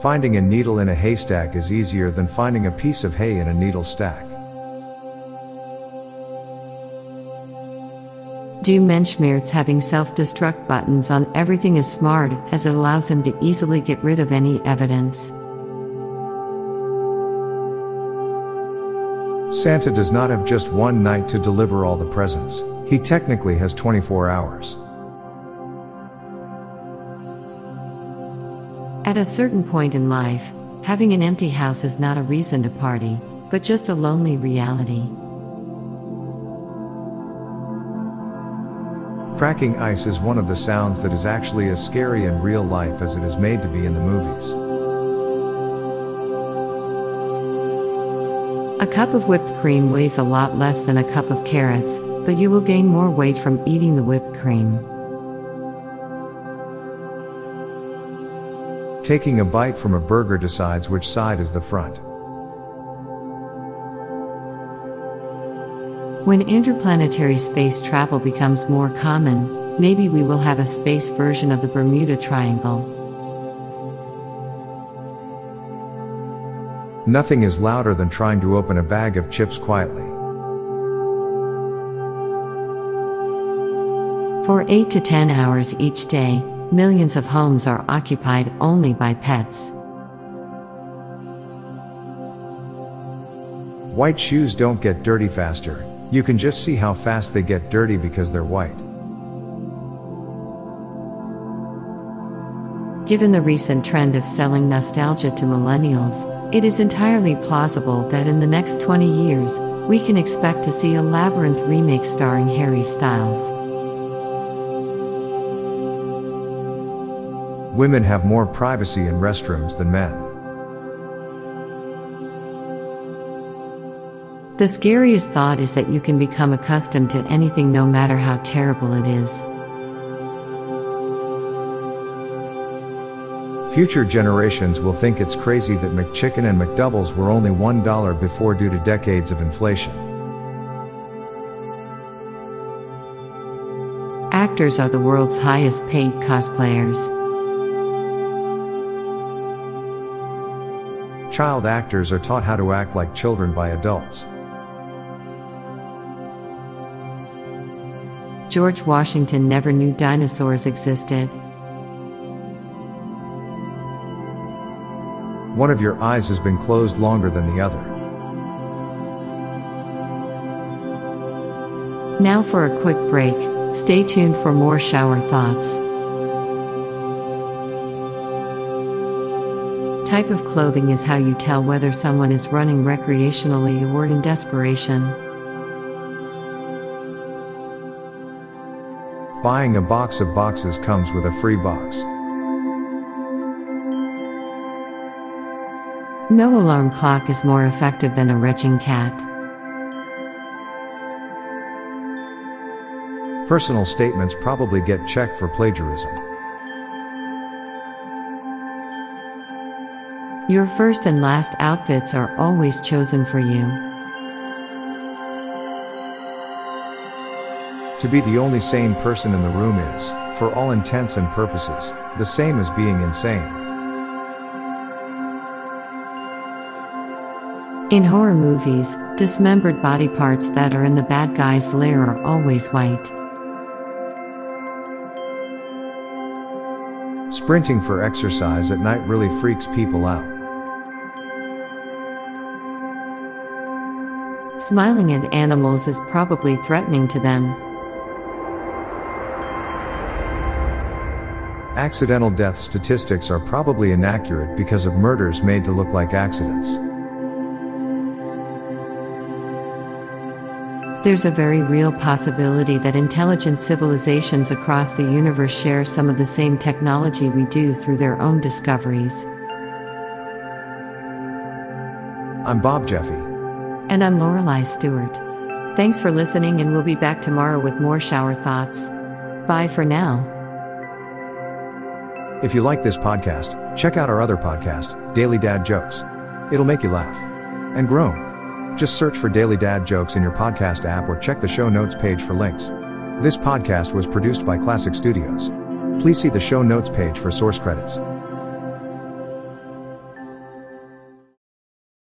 Finding a needle in a haystack is easier than finding a piece of hay in a needle stack. Doofenshmirtz having self destruct buttons on everything is smart as it allows him to easily get rid of any evidence? Santa does not have just one night to deliver all the presents, he technically has 24 hours. At a certain point in life, having an empty house is not a reason to party, but just a lonely reality. Cracking ice is one of the sounds that is actually as scary in real life as it is made to be in the movies. A cup of whipped cream weighs a lot less than a cup of carrots, but you will gain more weight from eating the whipped cream. Taking a bite from a burger decides which side is the front. When interplanetary space travel becomes more common, maybe we will have a space version of the Bermuda Triangle. Nothing is louder than trying to open a bag of chips quietly. For 8 to 10 hours each day, millions of homes are occupied only by pets. White shoes don't get dirty faster, you can just see how fast they get dirty because they're white. Given the recent trend of selling nostalgia to millennials, it is entirely plausible that in the next 20 years, we can expect to see a Labyrinth remake starring Harry Styles. Women have more privacy in restrooms than men. The scariest thought is that you can become accustomed to anything no matter how terrible it is. Future generations will think it's crazy that McChicken and McDoubles were only $1 before due to decades of inflation. Actors are the world's highest paid cosplayers. Child actors are taught how to act like children by adults. George Washington never knew dinosaurs existed. One of your eyes has been closed longer than the other. Now for a quick break, stay tuned for more shower thoughts. Type of clothing is how you tell whether someone is running recreationally or in desperation. Buying a box of boxes comes with a free box. No alarm clock is more effective than a retching cat. Personal statements probably get checked for plagiarism. Your first and last outfits are always chosen for you. To be the only sane person in the room is, for all intents and purposes, the same as being insane. In horror movies, dismembered body parts that are in the bad guy's lair are always white. Sprinting for exercise at night really freaks people out. Smiling at animals is probably threatening to them. Accidental death statistics are probably inaccurate because of murders made to look like accidents. There's a very real possibility that intelligent civilizations across the universe share some of the same technology we do through their own discoveries. I'm Bob Jeffy. And I'm Lorelei Stewart. Thanks for listening, and we'll be back tomorrow with more shower thoughts. Bye for now. If you like this podcast, check out our other podcast, Daily Dad Jokes. It'll make you laugh and groan. Just search for Daily Dad Jokes in your podcast app or check the show notes page for links. This podcast was produced by Klassic Studios. Please see the show notes page for source credits.